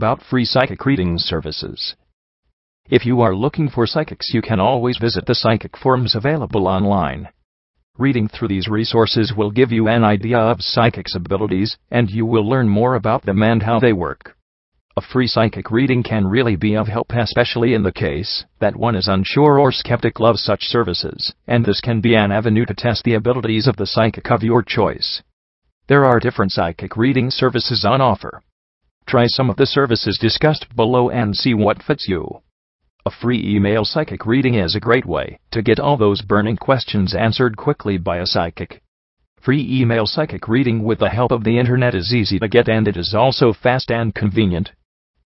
about free psychic reading services. If you are looking for psychics, you can always visit the psychic forums available online. Reading through these resources will give you an idea of psychics' abilities, and you will learn more about them and how they work. A free psychic reading can really be of help, especially in the case that one is unsure or skeptical of such services, and this can be an avenue to test the abilities of the psychic of your choice. There are different psychic reading services on offer. Try some of the services discussed below and see what fits you. A free email psychic reading is a great way to get all those burning questions answered quickly by a psychic. Free email psychic reading with the help of the internet is easy to get and it is also fast and convenient.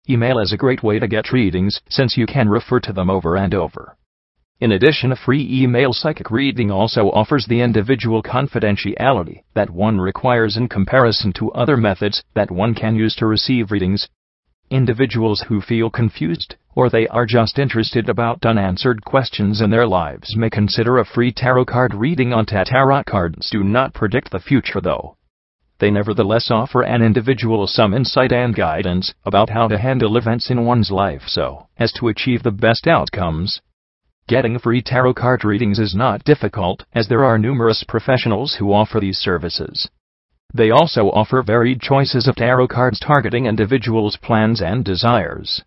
Email is a great way to get readings since you can refer to them over and over. In addition, a free email psychic reading also offers the individual confidentiality that one requires in comparison to other methods that one can use to receive readings. Individuals who feel confused or they are just interested about unanswered questions in their lives may consider a free tarot card reading on tarot cards do not predict the future though. They nevertheless offer an individual some insight and guidance about how to handle events in one's life so as to achieve the best outcomes. Getting free tarot card readings is not difficult as there are numerous professionals who offer these services. They also offer varied choices of tarot cards targeting individuals' plans and desires.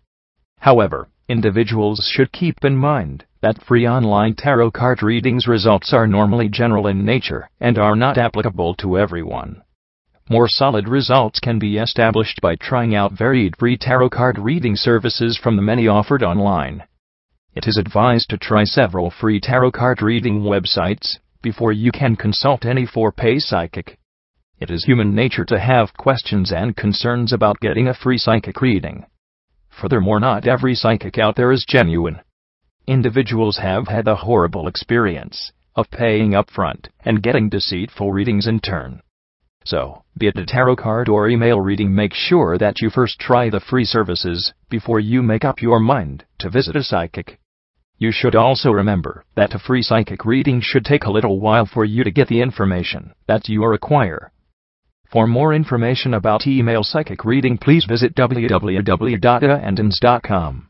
However, individuals should keep in mind that free online tarot card readings results are normally general in nature and are not applicable to everyone. More solid results can be established by trying out varied free tarot card reading services from the many offered online. It is advised to try several free tarot card reading websites before you can consult any for pay psychic. It is human nature to have questions and concerns about getting a free psychic reading. Furthermore, not every psychic out there is genuine. Individuals have had the horrible experience of paying up front and getting deceitful readings in turn. So, be it a tarot card or email reading, make sure that you first try the free services before you make up your mind to visit a psychic. You should also remember that a free psychic reading should take a little while for you to get the information that you require for more information about email psychic reading, please visit www.andins.com.